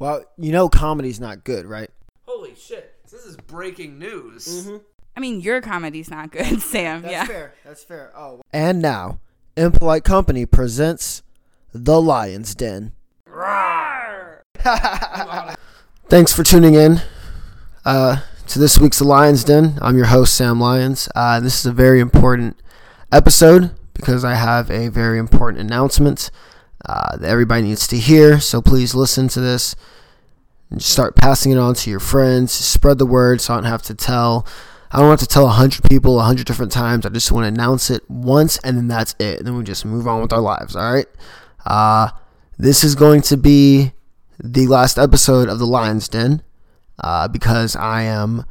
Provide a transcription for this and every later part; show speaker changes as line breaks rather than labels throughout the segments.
Well, you know comedy's not good, right?
Holy shit! This is breaking news.
I mean, your comedy's not good, Sam. yeah.
That's fair. That's fair. Oh. And now, Impolite Company presents The Lion's Den. Thanks for tuning in uh, to this week's The Lion's Den. I'm your host, Sam Lyons. Uh, this is a very important episode because I have a very important announcement uh, that everybody needs to hear. So please listen to this and start passing it on to your friends. Spread the word so I don't have to tell. I don't have to tell a hundred people a hundred different times. I just want to announce it once and then that's it. And then we just move on with our lives. All right. Uh, this is going to be the last episode of the Lions Den uh, because I am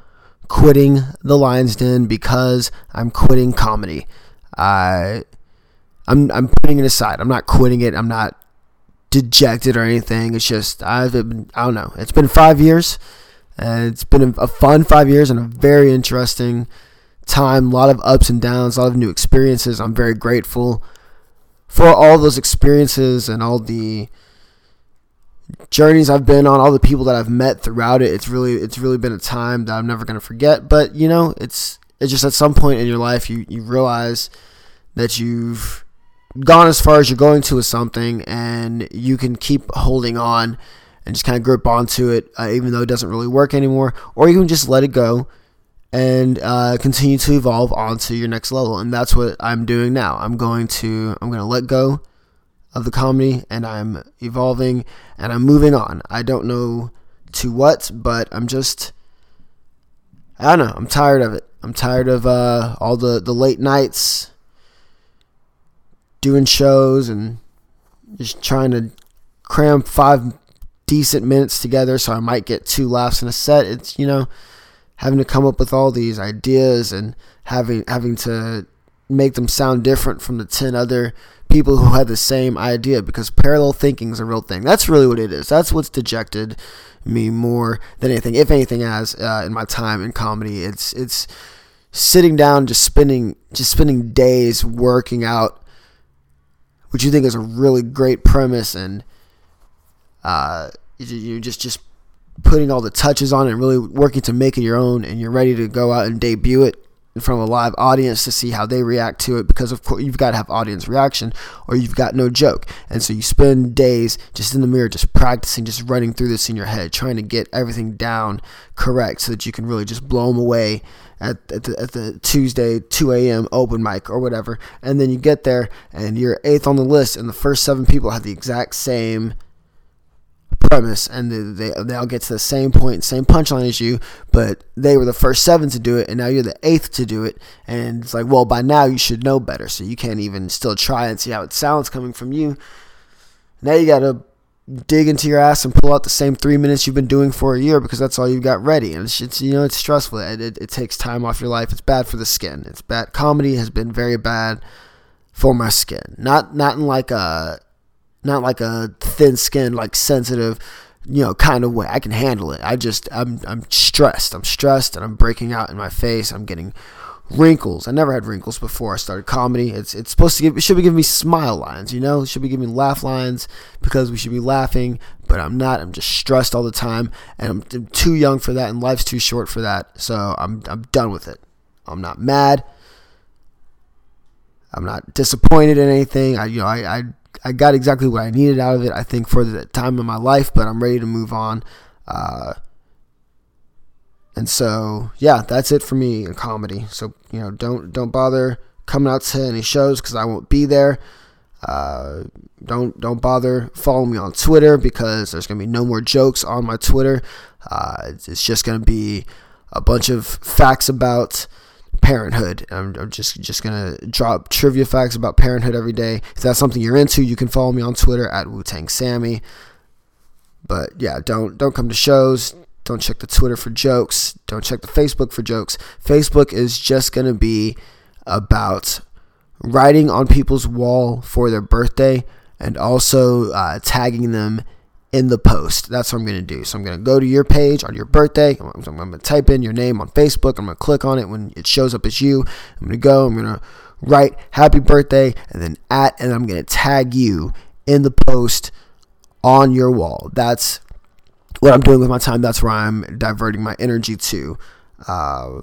quitting the Lions Den because I'm quitting comedy. I I'm I'm putting it aside. I'm not quitting it. I'm not dejected or anything. It's just I've been I don't know. It's been five years. And it's been a, a fun five years and a very interesting time. A lot of ups and downs, a lot of new experiences. I'm very grateful for all those experiences and all the journeys I've been on, all the people that I've met throughout it. It's really it's really been a time that I'm never gonna forget. But you know, it's it's just at some point in your life you, you realize that you've gone as far as you're going to with something and you can keep holding on and just kind of grip onto it uh, even though it doesn't really work anymore or you can just let it go and uh, continue to evolve onto your next level. And that's what i'm doing now. I'm going to i'm going to let go of the comedy and i'm evolving and i'm moving on. I don't know to what but i'm just i don't know. I'm tired of it. I'm tired of uh, all the, the late nights doing shows and just trying to cram five decent minutes together so I might get two laughs in a set. It's you know having to come up with all these ideas and having having to make them sound different from the 10 other people who had the same idea because parallel thinking is a real thing. That's really what it is. That's what's dejected me more than anything. If anything has uh, in my time in comedy, it's it's sitting down just spending just spending days working out which you think is a really great premise and uh, you're just just putting all the touches on it and really working to make it your own and you're ready to go out and debut it in front of a live audience to see how they react to it because of course you've got to have audience reaction or you've got no joke. And so you spend days just in the mirror just practicing just running through this in your head trying to get everything down correct so that you can really just blow them away at, at, the, at the Tuesday 2 a.m. open mic or whatever and then you get there and you're eighth on the list and the first seven people have the exact same premise and they, they, they all get to the same point, same punchline as you, but they were the first seven to do it and now you're the eighth to do it. And it's like, well, by now you should know better. So you can't even still try and see how it sounds coming from you. Now you got to dig into your ass and pull out the same three minutes you've been doing for a year because that's all you've got ready. And it's, it's you know, it's stressful. It, it, it takes time off your life. It's bad for the skin. It's bad. Comedy has been very bad for my skin. Not, not in like a, not like a thin skinned, like sensitive, you know, kind of way. I can handle it. I just I'm I'm stressed. I'm stressed and I'm breaking out in my face. I'm getting wrinkles. I never had wrinkles before I started comedy. It's it's supposed to give it should be giving me smile lines, you know? It should be giving me laugh lines because we should be laughing, but I'm not. I'm just stressed all the time and I'm, I'm too young for that and life's too short for that. So I'm I'm done with it. I'm not mad. I'm not disappointed in anything. I you know I, I I got exactly what I needed out of it. I think for the time of my life, but I'm ready to move on. Uh, and so yeah, that's it for me in comedy. So you know, don't don't bother coming out to any shows because I won't be there. Uh, don't don't bother following me on Twitter because there's gonna be no more jokes on my Twitter. Uh, it's, just gonna be a bunch of facts about parenthood. I'm, I'm, just just gonna drop trivia facts about parenthood every day. If that's something you're into, you can follow me on Twitter at Wu Tang Sammy. But yeah, don't don't come to shows. Don't check the Twitter for jokes. Don't check the Facebook for jokes. Facebook is just gonna be about writing on people's wall for their birthday and also uh, tagging them in the post. That's what I'm going to do. So I'm going to go to your page on your birthday. I'm, I'm going to type in your name on Facebook. I'm going to click on it when it shows up as you. I'm going to go. I'm going to write happy birthday and then at, and I'm going to tag you in the post on your wall. That's what I'm doing with my time, that's where I'm diverting my energy to. Uh,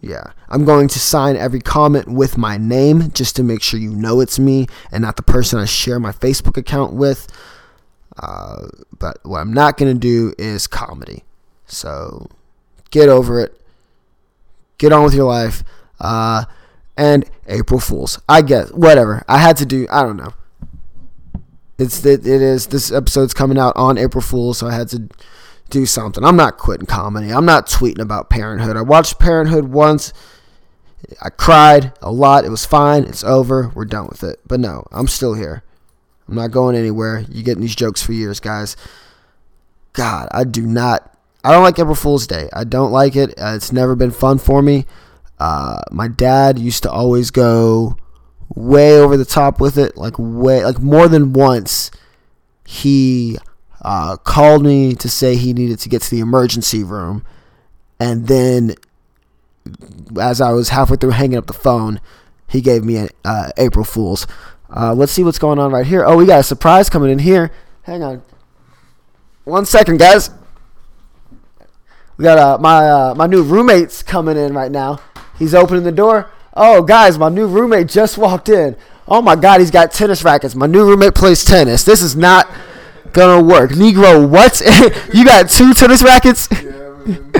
yeah, I'm going to sign every comment with my name just to make sure you know it's me and not the person I share my Facebook account with. Uh, but what I'm not going to do is comedy. So get over it. Get on with your life. Uh, and April Fools. I guess whatever. I had to do. I don't know. It's it, it is this episode's coming out on April Fools, so I had to do something. I'm not quitting comedy. I'm not tweeting about Parenthood. I watched Parenthood once. I cried a lot. It was fine. It's over. We're done with it. But no, I'm still here. I'm not going anywhere. You're getting these jokes for years, guys. God, I do not. I don't like April Fool's Day. I don't like it. Uh, it's never been fun for me. Uh, my dad used to always go way over the top with it, like way, like more than once. He uh, called me to say he needed to get to the emergency room, and then as I was halfway through hanging up the phone, he gave me an uh, April Fool's. Uh, let's see what's going on right here. Oh, we got a surprise coming in here. Hang on, one second, guys. We got uh, my uh, my new roommate's coming in right now. He's opening the door. Oh, guys, my new roommate just walked in. Oh my God, he's got tennis rackets. My new roommate plays tennis. This is not gonna work. Negro, what? you got two tennis rackets?
Yeah, man.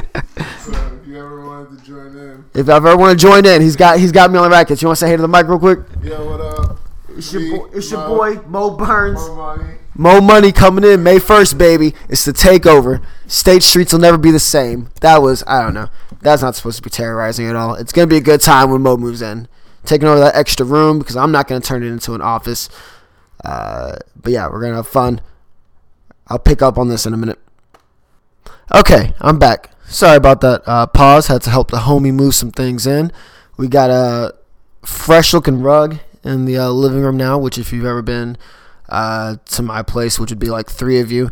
so if you ever wanted to join in,
If I ever want to join in, he's got he's got me on the rackets. You want to say hey to the mic real quick?
yeah, what up?
It's your
Me,
boy, it's your
Mo,
boy Mo Burns.
Mo Money.
Mo Money coming in May 1st, baby. It's the takeover. State streets will never be the same. That was, I don't know. That's not supposed to be terrorizing at all. It's going to be a good time when Mo moves in. Taking over that extra room because I'm not going to turn it into an office. Uh, but yeah, we're going to have fun. I'll pick up on this in a minute. Okay, I'm back. Sorry about that uh, pause. Had to help the homie move some things in. We got a fresh looking rug in the uh, living room now, which if you've ever been uh, to my place, which would be like three of you,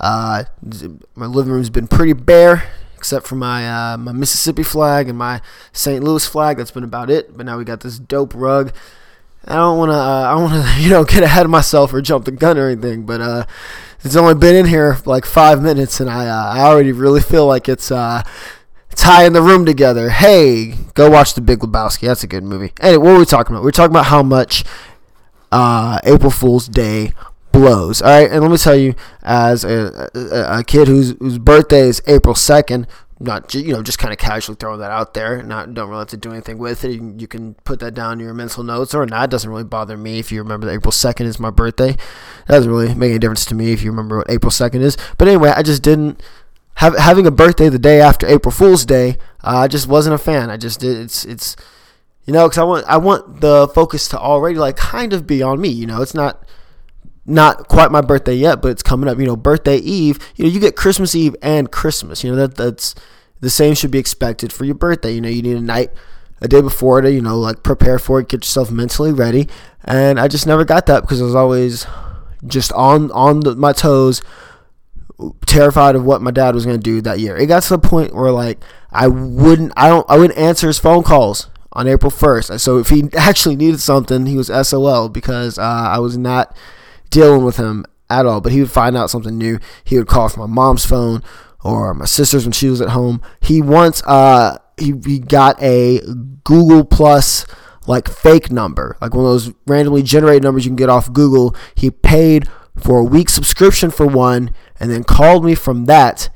uh, my living room's been pretty bare, except for my uh, my Mississippi flag and my St. Louis flag. That's been about it. But now we got this dope rug. I don't want to, uh, I want to, you know, get ahead of myself or jump the gun or anything. But uh, it's only been in here like five minutes, and I, uh, I already really feel like it's tying the room together. Hey, go watch The Big Lebowski. That's a good movie. Anyway, what were we talking about? We are talking about how much uh, April Fool's Day blows. All right, and let me tell you, as a, a, a kid whose whose birthday is April second, not you know just kind of casually throwing that out there. Not don't really have to do anything with it. You, can- you can put that down in your mental notes or not. It doesn't really bother me if you remember that April second is my birthday. That doesn't really make any difference to me if you remember what April second is. But anyway, I just didn't. Have, having a birthday the day after April Fool's Day, uh, I just wasn't a fan. I just did. It's it's you know because I want I want the focus to already like kind of be on me. You know, it's not not quite my birthday yet, but it's coming up. You know, birthday Eve. You know, you get Christmas Eve and Christmas. You know that that's the same should be expected for your birthday. You know, you need a night a day before to you know like prepare for it, get yourself mentally ready. And I just never got that because I was always just on on the, my toes, terrified of what my dad was going to do that year. It got to the point where like I wouldn't I don't I wouldn't answer his phone calls on April 1st. So if he actually needed something, he was SOL because uh, I was not dealing with him at all. But he would find out something new. He would call from my mom's phone or my sister's when she was at home. He once uh he, he got a Google Plus like fake number, like one of those randomly generated numbers you can get off Google. He paid for a week subscription for one and then called me from that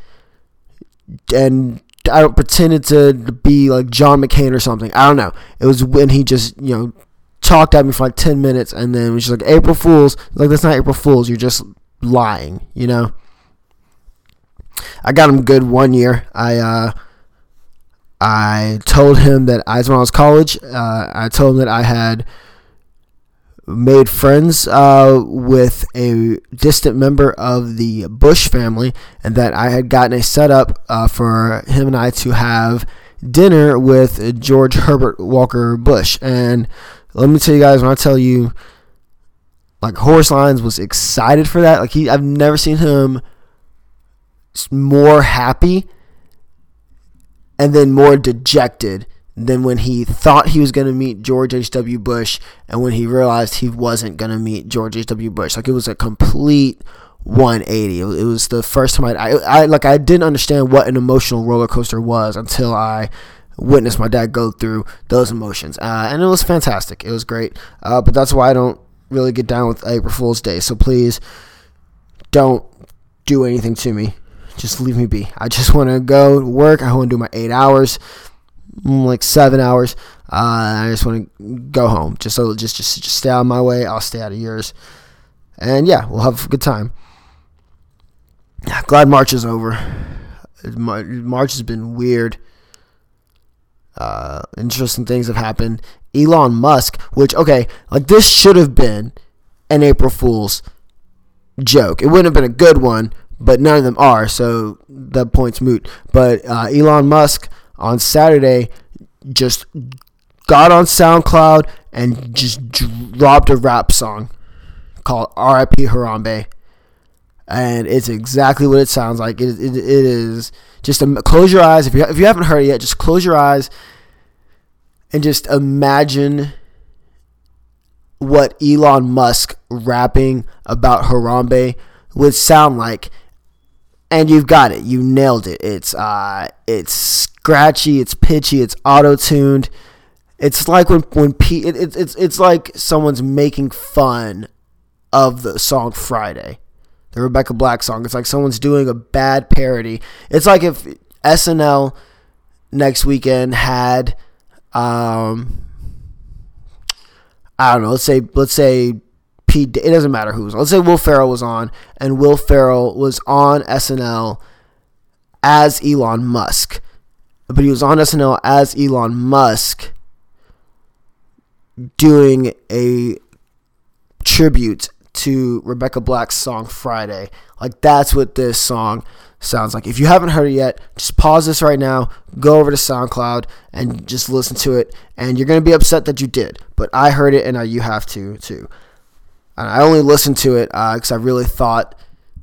and I don't pretended to be like John McCain or something. I don't know. It was when he just, you know, talked at me for like 10 minutes and then was just like April Fools. Like that's not April Fools. You're just lying, you know. I got him good one year. I uh I told him that I when I was college, uh, I told him that I had made friends uh, with a distant member of the Bush family, and that I had gotten a setup uh, for him and I to have dinner with George Herbert Walker Bush. And let me tell you guys, when I tell you, like Horace Lyons was excited for that. Like he, I've never seen him more happy and then more dejected than when he thought he was going to meet George H.W. Bush and when he realized he wasn't going to meet George H.W. Bush. Like it was a complete 180. It was, the first time I, I, I like I didn't understand what an emotional roller coaster was until I witnessed my dad go through those emotions, uh, and it was fantastic. It was great, uh, but that's why I don't really get down with April Fool's Day. So please don't do anything to me. Just leave me be. I just want to go work. I want to do my eight hours, like seven hours. Uh, I just want to go home. Just so just just just stay out of my way. I'll stay out of yours. And yeah, we'll have a good time. Glad March is over. March has been weird. Uh, interesting things have happened. Elon Musk, which okay, like this should have been an April Fool's joke. It wouldn't have been a good one, but none of them are, so the point's moot. But uh, Elon Musk on Saturday just got on SoundCloud and just dropped a rap song called R.I.P. Harambe, and it's exactly what it sounds like. It, it, it is just a, close your eyes if you if you haven't heard it yet. Just close your eyes and just imagine what Elon Musk rapping about Harambe would sound like. And you've got it. You nailed it. It's uh it's scratchy, it's pitchy, it's auto-tuned. It's like when when P, it, it, it's it's like someone's making fun of the song Friday, the Rebecca Black song. It's like someone's doing a bad parody. It's like if SNL next weekend had um I don't know, let's say let's say It doesn't matter who's on. let's say Will Ferrell was on and Will Ferrell was on SNL as Elon Musk. But he was on SNL as Elon Musk doing a tribute to Rebecca Black's song Friday. Like that's what this song sounds like. If you haven't heard it yet, just pause this right now, go over to SoundCloud and just listen to it. And you're gonna be upset that you did, but I heard it and you have to too. I only listened to it because uh, I really thought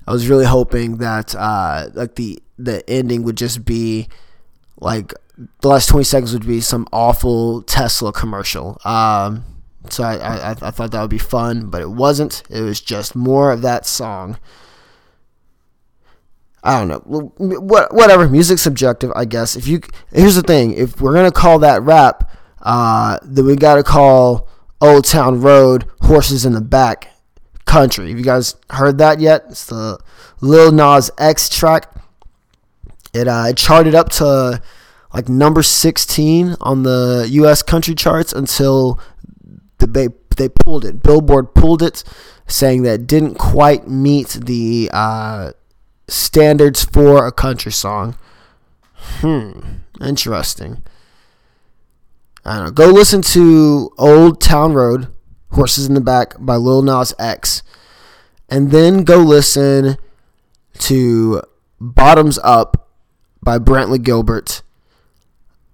I was really hoping that uh, like the the ending would just be like the last 20 seconds would be some awful Tesla commercial. Um, so I, I, I thought that would be fun, but it wasn't. It was just more of that song. I don't know. What whatever. Music's subjective, I guess. If you here's the thing, if we're gonna call that rap, uh, then we gotta call Old Town Road Horses in the Back Country. Have you guys heard that yet? It's the Lil Nas X track. It uh, it charted up to like number 16 on the U.S. country charts until they they pulled it. Billboard pulled it, saying that it didn't quite meet the uh, standards for a country song. Hmm, interesting. I don't know. Go listen to Old Town Road, Horses in the Back by Lil Nas X, and then go listen to Bottoms Up by Brantley Gilbert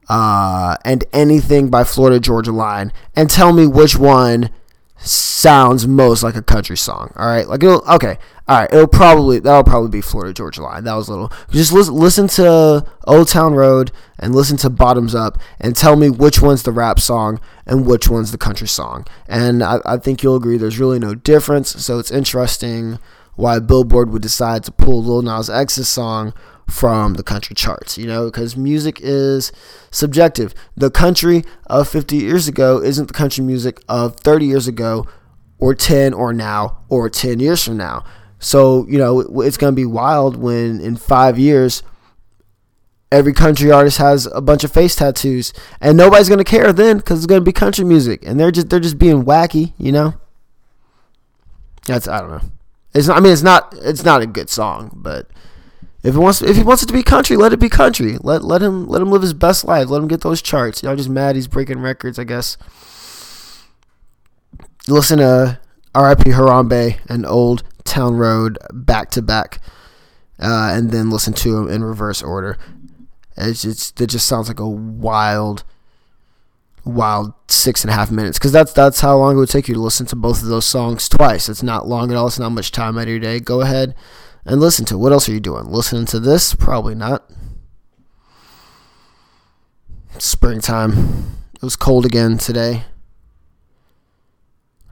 uh, and anything by Florida Georgia Line, and tell me which one sounds most like a country song. All right, like it'll okay. All right, it'll probably that'll probably be Florida Georgia Line. That was a little. Just listen, listen to Old Town Road and listen to Bottoms Up, and tell me which one's the rap song and which one's the country song. And I, I think you'll agree there's really no difference. So it's interesting why Billboard would decide to pull Lil Nas X's song from the country charts, you know, because music is subjective. The country of 50 years ago isn't the country music of 30 years ago, or 10 or now, or 10 years from now. So, you know, it's going to be wild when in five years, every country artist has a bunch of face tattoos and nobody's going to care then because it's going to be country music and they're just they're just being wacky you know that's i don't know it's not, i mean it's not it's not a good song but if he wants, if he wants it to be country, let it be country. Let let him let him live his best life. Let him get those charts. Y'all just mad he's breaking records, I guess. Listen to R.I.P. Harambe and Old Town Road back to back, uh, and then listen to them in reverse order. It's just it just sounds like a wild, wild six and a half minutes because that's that's how long it would take you to listen to both of those songs twice. It's not long at all. It's not much time out of your day. Go ahead and listen to. What else are you doing? Listening to this? Probably not. Springtime. It was cold again today.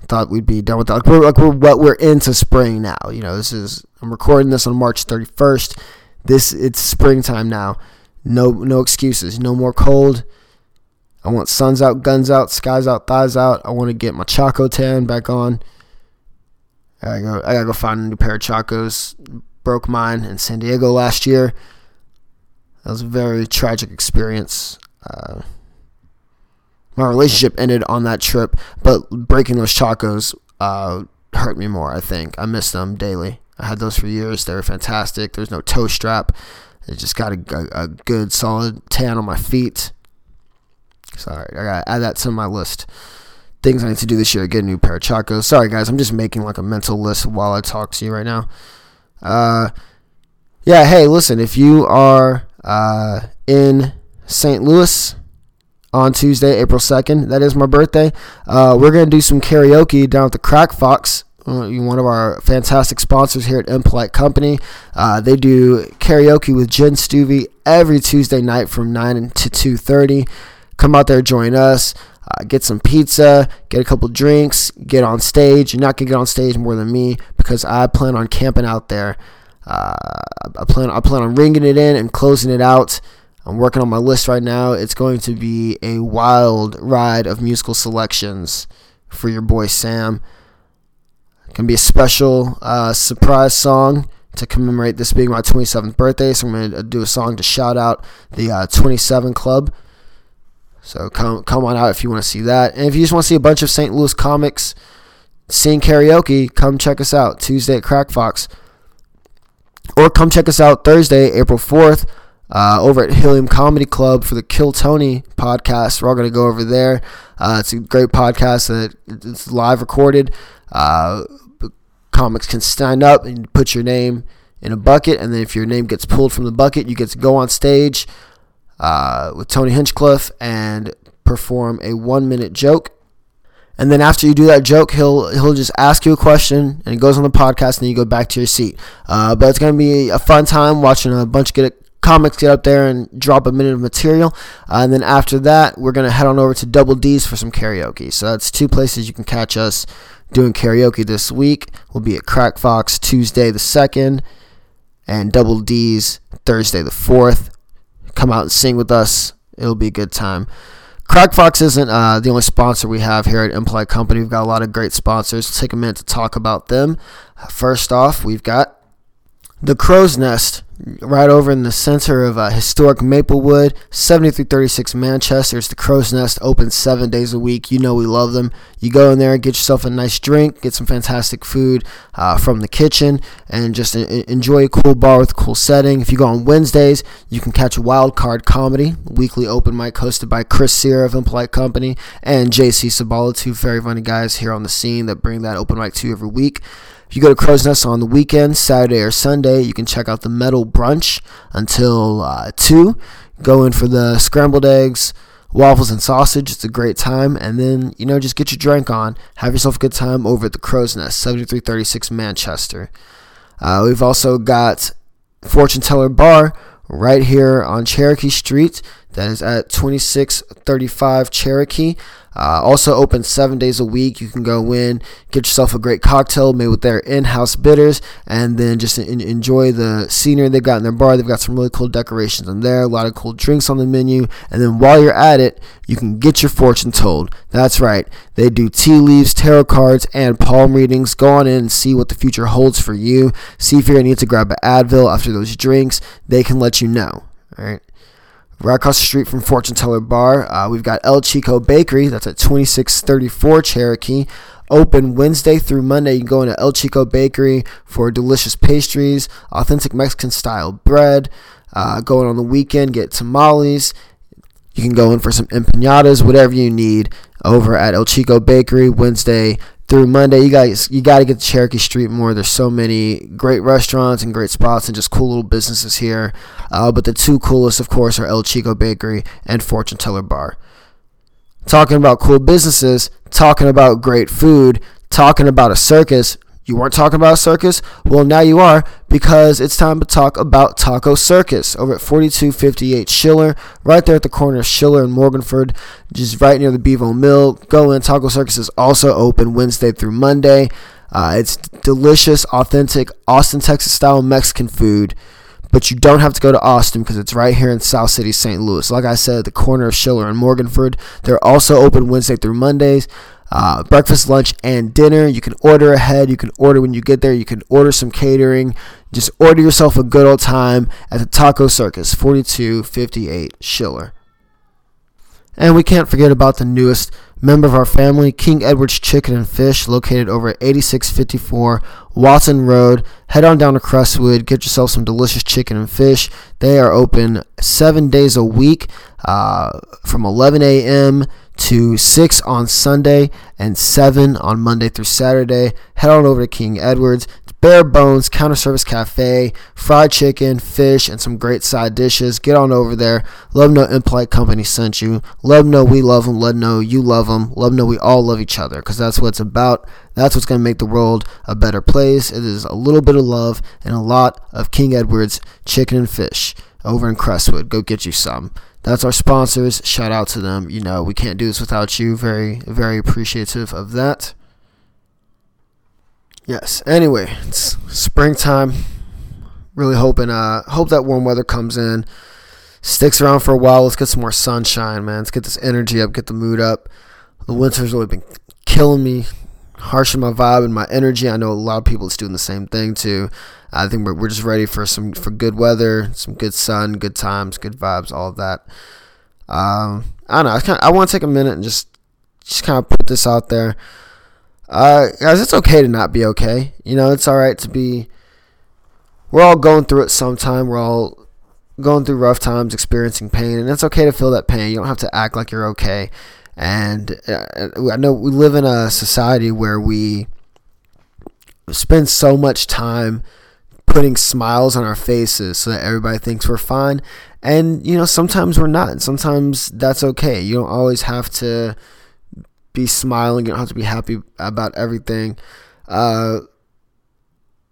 thought we'd be done with that. Like we're like we're what we're into spring now. You know, this is I'm recording this on March 31st. This it's springtime now. No no excuses. No more cold. I want suns out, guns out, skies out, thighs out. I want to get my Chaco tan back on. I gotta go. I gotta go find a new pair of Chacos. Broke mine in San Diego last year. That was a very tragic experience. Uh, my relationship ended on that trip, but breaking those Chacos uh, hurt me more. I think I miss them daily. I had those for years. They were fantastic. There's no toe strap. It just got a, a, a good solid tan on my feet. Sorry, I gotta add that to my list. Things I need to do this year: get a new pair of Chacos. Sorry, guys, I'm just making like a mental list while I talk to you right now. Uh, yeah. Hey, listen, if you are uh, in St. Louis on Tuesday, April 2nd. That is my birthday. Uh, we're going to do some karaoke down at the Crack Fox, uh, one of our fantastic sponsors here at Impolite Company. Uh, they do karaoke with Jen Stuvey every Tuesday night from 9 to 2.30. Come out there, join us. Uh, get some pizza, get a couple drinks, get on stage. You're not gonna get on stage more than me because I plan on camping out there. Uh, I plan I plan on ringing it in and closing it out. I'm working on my list right now. It's going to be a wild ride of musical selections for your boy Sam. It can be a special uh, surprise song to commemorate this being my 27th birthday. So I'm to do a song to shout out the uh, 27 Club. So come come on out if you want to see that. And if you just want to see a bunch of St. Louis comics sing karaoke, come check us out Tuesday at Crack Fox. Or come check us out Thursday, April 4th, uh, over at Helium Comedy Club for the Kill Tony podcast. We're all going to go over there. Uh, it's a great podcast that it's live recorded. Uh, comics can stand up and put your name in a bucket, and then if your name gets pulled from the bucket, you get to go on stage uh, with Tony Hinchcliffe and perform a one minute joke. And then after you do that joke, he'll he'll just ask you a question, and it goes on the podcast, and then you go back to your seat. Uh, but it's gonna be a fun time watching a bunch of get comics get up there and drop a minute of material. Uh, and then after that, we're gonna head on over to Double D's for some karaoke. So that's two places you can catch us doing karaoke this week. We'll be at Crack Fox Tuesday the second, and Double D's Thursday the fourth. Come out and sing with us. It'll be a good time. Crack Fox isn't uh, the only sponsor we have here at Impolite Company. We've got a lot of great sponsors. Take a minute to talk about them. First off, we've got the Crow's Nest right over in the center of uh, historic Maplewood, 7336 Manchester. It's the Crow's Nest, open seven days a week. You know we love them. You go in there, get yourself a nice drink, get some fantastic food uh, from the kitchen, and just a- enjoy a cool bar with a cool setting. If you go on Wednesdays, you can catch Wild Card Comedy, weekly open mic hosted by Chris Sear of Impolite Company and JC Sabala, two very funny guys here on the scene that bring that open mic to you every week. If you go to Crow's Nest on the weekend, Saturday or Sunday, you can check out the Metal Brunch until uh, 2. Go in for the scrambled eggs, waffles, and sausage. It's a great time. And then, you know, just get your drink on. Have yourself a good time over at the Crow's Nest, 7336 Manchester. Uh, we've also got Fortune Teller Bar right here on Cherokee Street. That is at 2635 Cherokee. Uh, also open seven days a week. You can go in, get yourself a great cocktail made with their in-house bitters, and then just in, enjoy the scenery they've got in their bar. They've got some really cool decorations in there, a lot of cool drinks on the menu, and then while you're at it, you can get your fortune told. That's right. They do tea leaves, tarot cards, and palm readings. Go on in and see what the future holds for you. See if you're gonna need to grab an Advil after those drinks. They can let you know. All right. Right across the street from Fortune Teller Bar, uh, we've got El Chico Bakery. That's at 2634 Cherokee. Open Wednesday through Monday. You can go into El Chico Bakery for delicious pastries, authentic Mexican style bread. Uh, going on the weekend, get tamales. You can go in for some empanadas, whatever you need, over at El Chico Bakery Wednesday through Monday. You guys, you got to get to Cherokee Street more. There's so many great restaurants and great spots and just cool little businesses here. Uh, but the two coolest, of course, are El Chico Bakery and Fortune Teller Bar. Talking about cool businesses, talking about great food, talking about a circus. You weren't talking about circus? Well, now you are because it's time to talk about Taco Circus over at 4258 Schiller, right there at the corner of Schiller and Morganford, just right near the Bevo Mill. Go in. Taco Circus is also open Wednesday through Monday. Uh, it's delicious, authentic Austin, Texas style Mexican food, but you don't have to go to Austin because it's right here in South City, St. Louis. Like I said, at the corner of Schiller and Morganford. They're also open Wednesday through Mondays uh, breakfast, lunch, and dinner. You can order ahead. You can order when you get there. You can order some catering. Just order yourself a good old time at the Taco Circus, 4258 Schiller. And we can't forget about the newest member of our family, King Edward's Chicken and Fish, located over at 8654 Watson Road. Head on down to Crestwood, get yourself some delicious chicken and fish. They are open seven days a week uh, from 11 a.m to 6 on Sunday and 7 on Monday through Saturday. Head on over to King Edward's. Bare bones, counter service cafe, fried chicken, fish, and some great side dishes. Get on over there. Love know Impolite Company sent you. Love know we love them. Love know you love them. Love know we all love each other because that's what it's about. That's what's going to make the world a better place. It is a little bit of love and a lot of King Edward's chicken and fish over in Crestwood. Go get you some that's our sponsors. Shout out to them. You know, we can't do this without you. Very, very appreciative of that. Yes. Anyway, it's springtime. Really hoping, uh, hope that warm weather comes in, sticks around for a while. Let's get some more sunshine, man. Let's get this energy up, get the mood up. The winter's really been killing me, harshing my vibe and my energy. I know a lot of people is doing the same thing too. I think we're, we're just ready for some for good weather, some good sun, good times, good vibes, all of that. Um, I don't know. I, kinda, I want to take a minute and just just kind of put this out there. Uh, guys, it's okay to not be okay. You know, it's all right to be. We're all going through it sometime. We're all going through rough times, experiencing pain, and it's okay to feel that pain. You don't have to act like you're okay. And uh, I know we live in a society where we spend so much time putting smiles on our faces so that everybody thinks we're fine. And, you know, sometimes we're not. And sometimes that's okay. You don't always have to be smiling. You don't have to be happy about everything. Uh,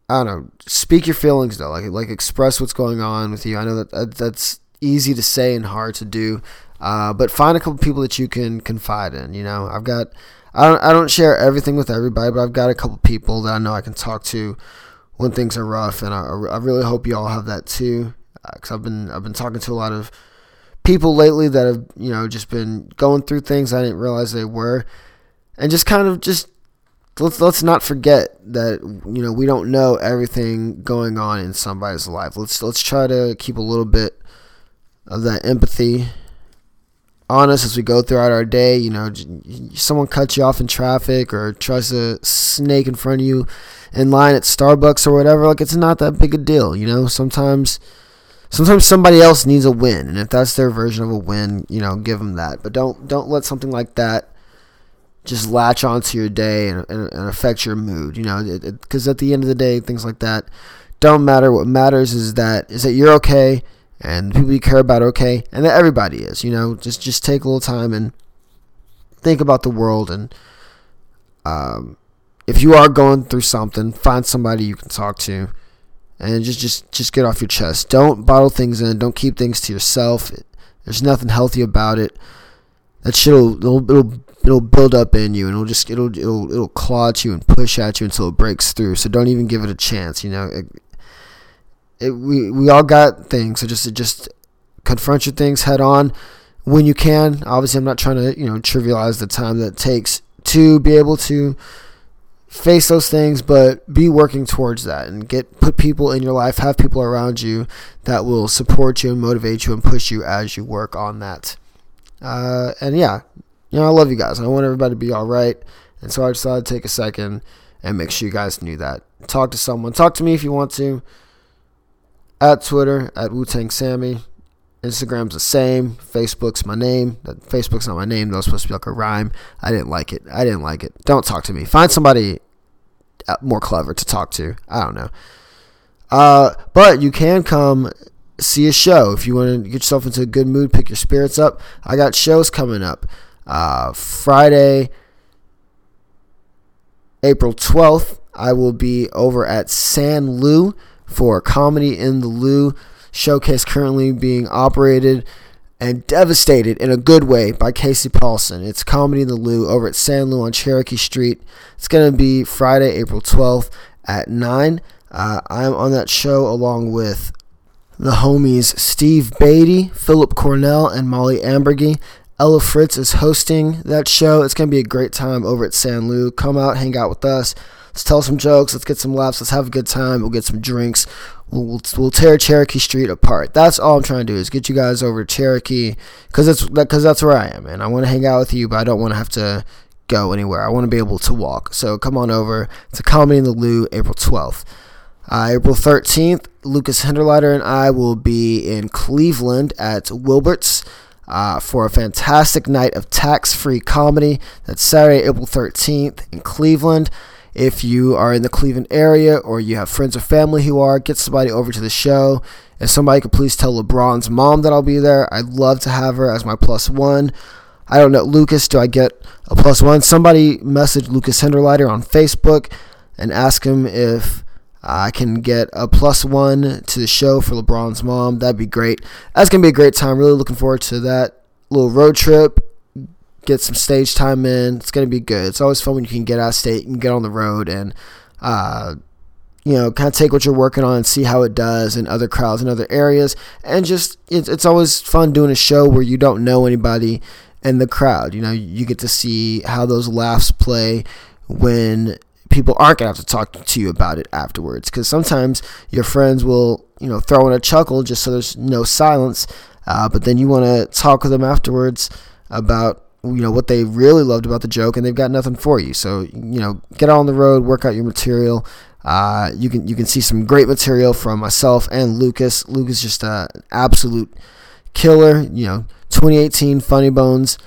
I don't know. Speak your feelings though. Like like express what's going on with you. I know that, that that's easy to say and hard to do. Uh, but find a couple people that you can confide in. You know, I've got. I don't. I don't share everything with everybody, but I've got a couple people that I know I can talk to when things are rough, and I, I really hope you all have that too. Because uh, I've been I've been talking to a lot of people lately that have you know just been going through things I didn't realize they were, and just kind of just let's let's not forget that you know we don't know everything going on in somebody's life. Let's let's try to keep a little bit of that empathy on us as we go throughout our day. You know, someone cuts you off in traffic or tries to snake in front of you in line at Starbucks or whatever. Like it's not that big a deal. You know, sometimes sometimes somebody else needs a win, and if that's their version of a win, you know, give them that. But don't don't let something like that just latch onto your day and, and, and affect your mood. You know, because at the end of the day, things like that don't matter. What matters is that is that you're okay and people you care about okay, and that everybody is. You know, just just take a little time and think about the world, and um, if you are going through something, find somebody you can talk to, and just just just get off your chest. Don't bottle things in. Don't keep things to yourself. There's nothing healthy about it. That shit will it'll, it'll it'll build up in you, and it'll just it'll it'll it'll claw at you and push at you until it breaks through. So don't even give it a chance. You know, it, it, we we all got things. So just just confront your things head on when you can. Obviously, I'm not trying to you know trivialize the time that it takes to be able to face those things, but be working towards that and get put people in your life, have people around you that will support you and motivate you and push you as you work on that. Uh, and yeah, you know, I love you guys. I want everybody to be all right. And so I decided to take a second and make sure you guys knew that. Talk to someone. Talk to me if you want to at Twitter at Wu Tang Sammy. Instagram's the same. Facebook's my name. Facebook's not my name. That was supposed to be like a rhyme. I didn't like it. I didn't like it. Don't talk to me. Find somebody more clever to talk to. I don't know. Uh, but you can come see a show if you want to get yourself into a good mood, pick your spirits up. I got shows coming up. Uh, Friday, April 12th I will be over at San Loo for Comedy in the Loo showcase currently being operated and devastated in a good way by Casey Paulson. It's Comedy in the Loo over at San Loo on Cherokee Street. It's going to be Friday, April 12th at 9. Uh, I'm on that show along with the homies Steve Beatty, Philip Cornell, and Molly Ambergy. Ella Fritz is hosting that show. It's going to be a great time over at San Loo. Come out, hang out with us. Let's tell some jokes. Let's get some laughs. Let's have a good time. We'll get some drinks. We'll, we'll, we'll tear Cherokee Street apart. That's all I'm trying to do is get you guys over to Cherokee because that's because that's where I am, and I want to hang out with you, but I don't want to have to go anywhere. I want to be able to walk. So come on over to Comedy in the Loo, April 12th. Uh, April 13th, Lucas Hinderleiter and I will be in Cleveland at Wilbert's uh, for a fantastic night of tax free comedy. That's Saturday, April 13th in Cleveland. If you are in the Cleveland area or you have friends or family who are, get somebody over to the show. If somebody could please tell LeBron's mom that I'll be there, I'd love to have her as my plus one. I don't know, Lucas, do I get a plus one? Somebody message Lucas Hinderleiter on Facebook and ask him if I can get a plus one to the show for LeBron's mom. That'd be great. That's going to be a great time. Really looking forward to that little road trip get some stage time in. It's going to be good. It's always fun when you can get out of state and get on the road and, uh, you know, kind of take what you're working on and see how it does in other crowds in other areas. And just, it's, it's always fun doing a show where you don't know anybody in the crowd. You know, you get to see how those laughs play when people aren't going to have to talk to you about it afterwards. Because sometimes your friends will, you know, throw in a chuckle just so there's no silence. Uh, but then you want to talk with them afterwards about you know what they really loved about the joke, and they've got nothing for you. So you know, get on the road, work out your material. Uh, you can you can see some great material from myself and Lucas. Lucas just an absolute killer. You know, 2018 Funny Bones,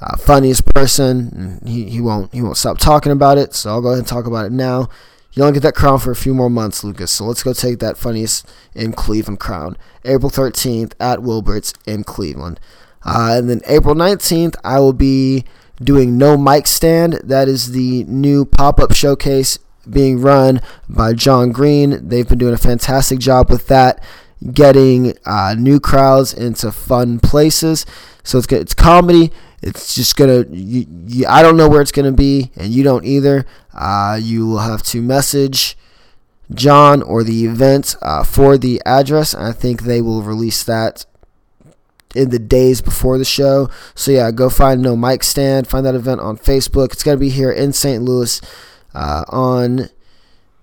uh, funniest person. He, he won't he won't stop talking about it. So I'll go ahead and talk about it now. You don't get that crown for a few more months, Lucas. So let's go take that funniest in Cleveland crown. April 13th at Wilbert's in Cleveland. Uh, and then April 19th, I will be doing No Mic Stand. That is the new pop up showcase being run by John Green. They've been doing a fantastic job with that, getting uh, new crowds into fun places. So it's. It's comedy. It's just gonna. You, you, I don't know where it's gonna be, and you don't either. Uh, you will have to message John or the event uh, for the address. I think they will release that in the days before the show. So yeah, go find No Mic Stand. Find that event on Facebook. It's gonna be here in St. Louis uh, on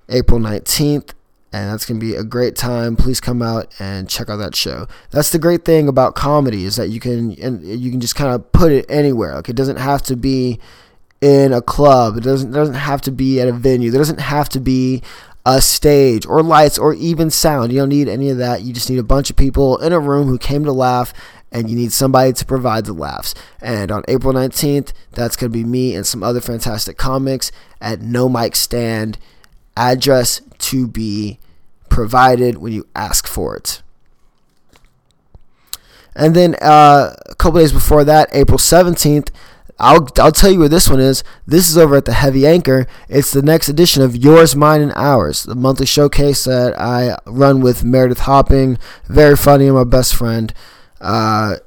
April 19th. And that's gonna be a great time. Please come out and check out that show. That's the great thing about comedy is that you can and you can just kind of put it anywhere. Like it doesn't have to be in a club. It doesn't doesn't have to be at a venue. There doesn't have to be a stage or lights or even sound. You don't need any of that. You just need a bunch of people in a room who came to laugh and you need somebody to provide the laughs. And on April 19th, that's going to be me and some other fantastic comics at No Mic Stand. Address to be provided when you ask for it. And then uh, a couple days before that, April 17th, I'll, I'll tell you where this one is. This is over at the Heavy Anchor. It's the next edition of Yours, Mine, and Ours, the monthly showcase that I run with Meredith Hopping. Very funny and my best friend. Uh,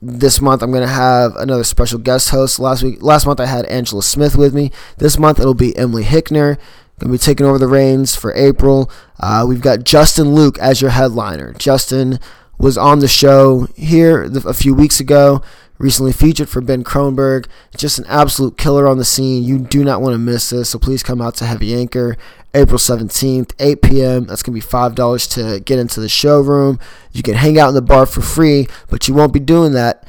this month I'm gonna have another special guest host. Last week, last month I had Angela Smith with me. This month it'll be Emily Hickner. Gonna be taking over the reins for April. Uh, we've got Justin Luke as your headliner. Justin was on the show here a few weeks ago. Recently featured for Ben Kronberg. Just an absolute killer on the scene. You do not want to miss this. So please come out to Heavy Anchor April 17th, 8 p.m. That's going to be $5 to get into the showroom. You can hang out in the bar for free, but you won't be doing that.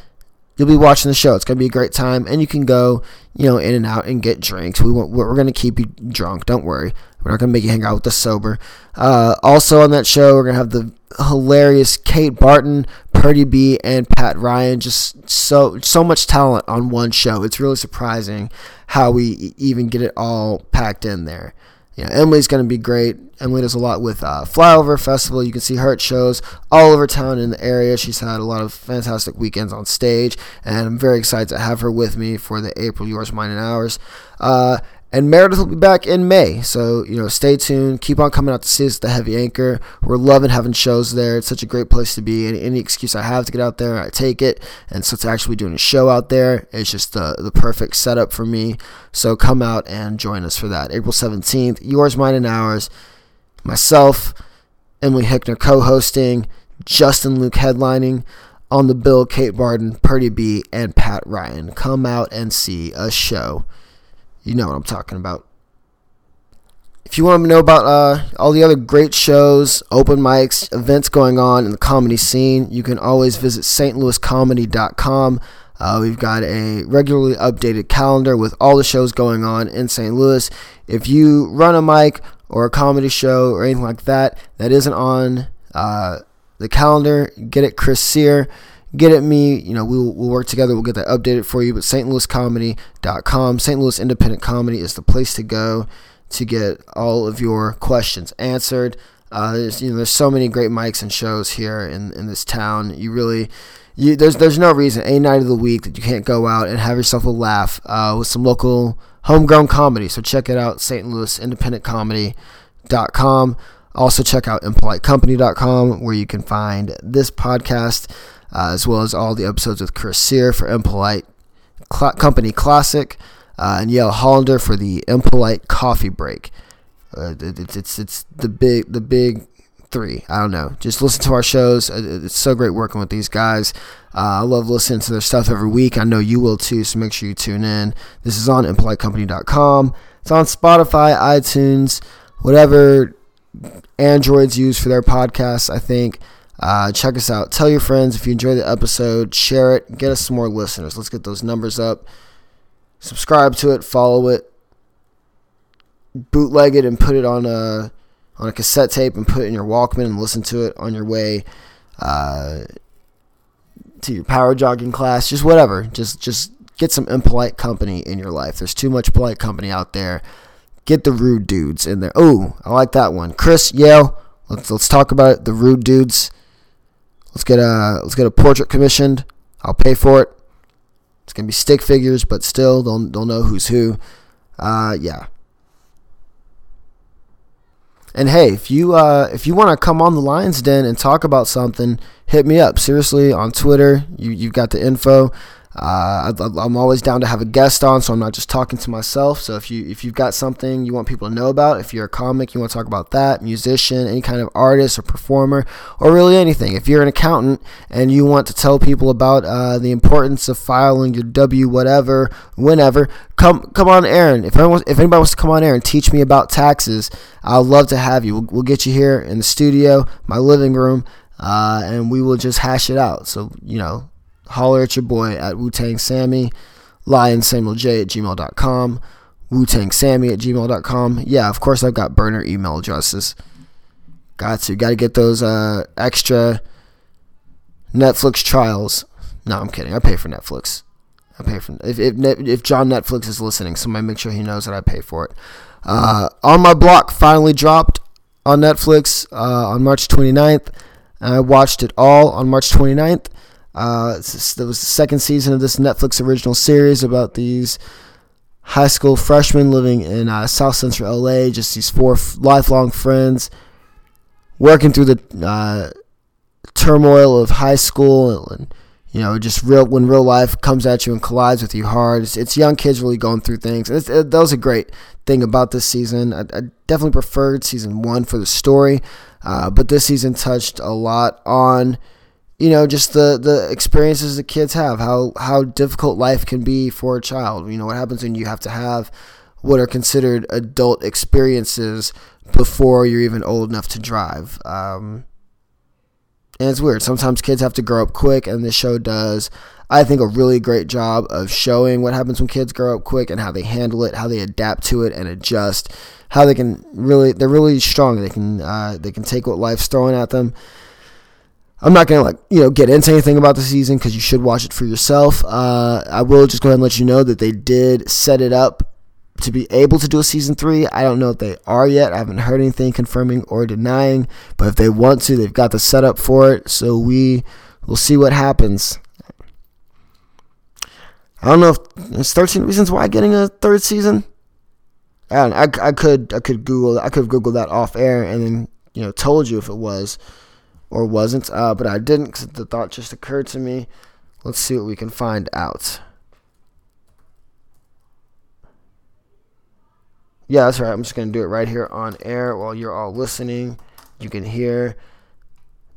You'll be watching the show. It's going to be a great time, and you can go, you know, in and out and get drinks. We want, we're going to keep you drunk. Don't worry. We're not going to make you hang out with us sober. Uh, also on that show, we're going to have the hilarious Kate Barton, Purdy B, and Pat Ryan. Just so so much talent on one show. It's really surprising how we even get it all packed in there yeah, Emily's going to be great. Emily does a lot with uh, Flyover Festival. You can see her at shows all over town in the area. She's had a lot of fantastic weekends on stage, and I'm very excited to have her with me for the April Yours, Mine, and Ours. Uh, And Meredith will be back in May. So, you know, stay tuned. Keep on coming out to see us the Heavy Anchor. We're loving having shows there. It's such a great place to be. And any excuse I have to get out there, I take it. And so to actually doing a show out there, it's just the, the perfect setup for me. So come out and join us for that. April 17th, yours, mine, and ours. Myself, Emily Hickner co hosting, Justin Luke headlining. On the bill, Kate Barden, Purdy B, and Pat Ryan. Come out and see a show. You know what I'm talking about. If you want to know about uh, all the other great shows, open mics, events going on in the comedy scene, you can always visit stlouiscomedy.com. Uh, we've got a regularly updated calendar with all the shows going on in St. Louis. If you run a mic or a comedy show or anything like that that isn't on uh, the calendar, get it Chris Sear get at me. You know, we'll, we'll work together. We'll get that updated for you. But stlouiscomedy.com, St. Louis Independent Comedy is the place to go to get all of your questions answered. Uh, there's you know there's so many great mics and shows here in, in this town. You really you there's there's no reason a night of the week that you can't go out and have yourself a laugh uh, with some local homegrown comedy. So check it out, St. Louis Independent Comedy.com. Also check out impolitecompany.com where you can find this podcast uh, as well as all the episodes with Chris Sear for Impolite Cl- Company Classic, uh, and Yale Hollander for the Impolite Coffee Break. Uh, it's, it's it's the big the big three. I don't know. Just listen to our shows. Uh, it's so great working with these guys. Uh, I love listening to their stuff every week. I know you will too. So make sure you tune in. This is on impolitecompany.com. It's on Spotify, iTunes, whatever Androids use for their podcasts. I think. Uh, check us out. Tell your friends if you enjoy the episode. Share it. Get us some more listeners. Let's get those numbers up. Subscribe to it. Follow it. Bootleg it and put it on a on a cassette tape and put it in your Walkman and listen to it on your way uh, to your power jogging class. Just whatever. Just just get some impolite company in your life. There's too much polite company out there. Get the rude dudes in there. Oh, I like that one. Chris Yale. Let's let's talk about it. The rude dudes. Let's get a let's get a portrait commissioned. I'll pay for it. It's gonna be stick figures, but still they'll they'll know who's who. Uh, yeah. And hey, if you uh, if you want to come on the Lions Den and talk about something, hit me up. Seriously, on Twitter, you you got the info. Uh, I, am always down to have a guest on, so I'm not just talking to myself. So if you if you've got something you want people to know about, if you're a comic, you want to talk about that, musician, any kind of artist or performer, or really anything. If you're an accountant and you want to tell people about uh, the importance of filing your W whatever whenever, come come on Aaron. If anyone, if anybody wants to come on air and teach me about taxes, I'd love to have you. We'll, we'll get you here in the studio, my living room, uh, and we will just hash it out. So you know holler at your boy at Wu Tang Sammy, Lion Samuel J at gmail.com, Wu Tang Sammy at gmail.com. Yeah, of course, I've got burner email addresses. Got to. Got to get those uh, extra Netflix trials. No, I'm kidding. I pay for Netflix. I pay for if if, if John Netflix is listening, somebody make sure he knows that I pay for it. Uh, on my block finally dropped on Netflix uh, on March 29th. And I watched it all on March 29th. Uh, was the second season of this Netflix original series about these high school freshmen living in uh, South Central LA. Just these four f- lifelong friends working through the uh, turmoil of high school and you know just real when real life comes at you and collides with you hard. It's, it's young kids really going through things. It, that was a great thing about this season. I, I definitely preferred season one for the story, uh, but this season touched a lot on you know just the the experiences the kids have how how difficult life can be for a child. You know what happens when you have to have what are considered adult experiences before you're even old enough to drive. Um, and it's weird. Sometimes kids have to grow up quick and this show does i think a really great job of showing what happens when kids grow up quick and how they handle it how they adapt to it and adjust how they can really they're really strong. They can uh, they can take what life's throwing at them I'm not gonna like you know get into anything about the season because you should watch it for yourself. Uh, I will just go ahead and let you know that they did set it up to be able to do a season three. I don't know if they are yet. I haven't heard anything confirming or denying, but if they want to, they've got the setup for it. So we will see what happens. I don't know if it's 13 reasons why getting a third season. I, I, I could I could Google I could have Googled that off air and then you know told you if it was or wasn't, uh, but I didn't because the thought just occurred to me. Let's see what we can find out. Yeah, that's right. I'm just gonna do it right here on air while you're all listening. You can hear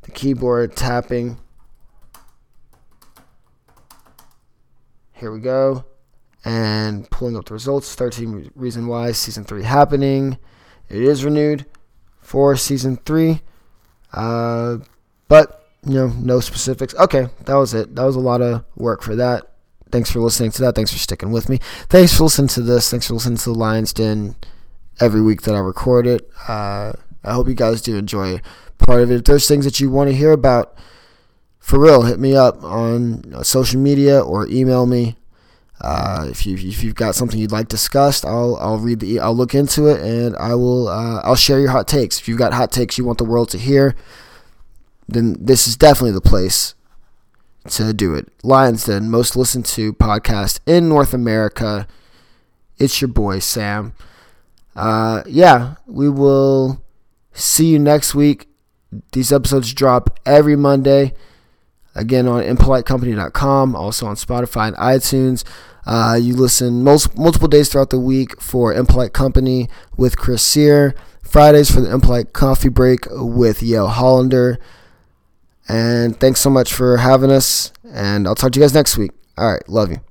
the keyboard tapping. Here we go. And pulling up the results 13 Reason Why, Season 3 happening. It is renewed for Season 3. Uh, but, you know, no specifics. Okay, that was it. That was a lot of work for that. Thanks for listening to that. Thanks for sticking with me. Thanks for listening to this. Thanks for listening to the Lions Den every week that I record it. Uh, I hope you guys do enjoy part of it. If there's things that you want to hear about, for real, hit me up on social media or email me. Uh, if you if you've got something you'd like discussed, I'll I'll read the I'll look into it and I will uh, I'll share your hot takes. If you've got hot takes you want the world to hear, then this is definitely the place to do it. Lions Den, most listened to podcast in North America. It's your boy Sam. Uh, yeah, we will see you next week. These episodes drop every Monday. Again on impolitecompany.com, also on Spotify and iTunes. Uh, you listen most, multiple days throughout the week for Impolite Company with Chris Sear. Fridays for the Impolite Coffee Break with Yale Hollander. And thanks so much for having us. And I'll talk to you guys next week. All right. Love you.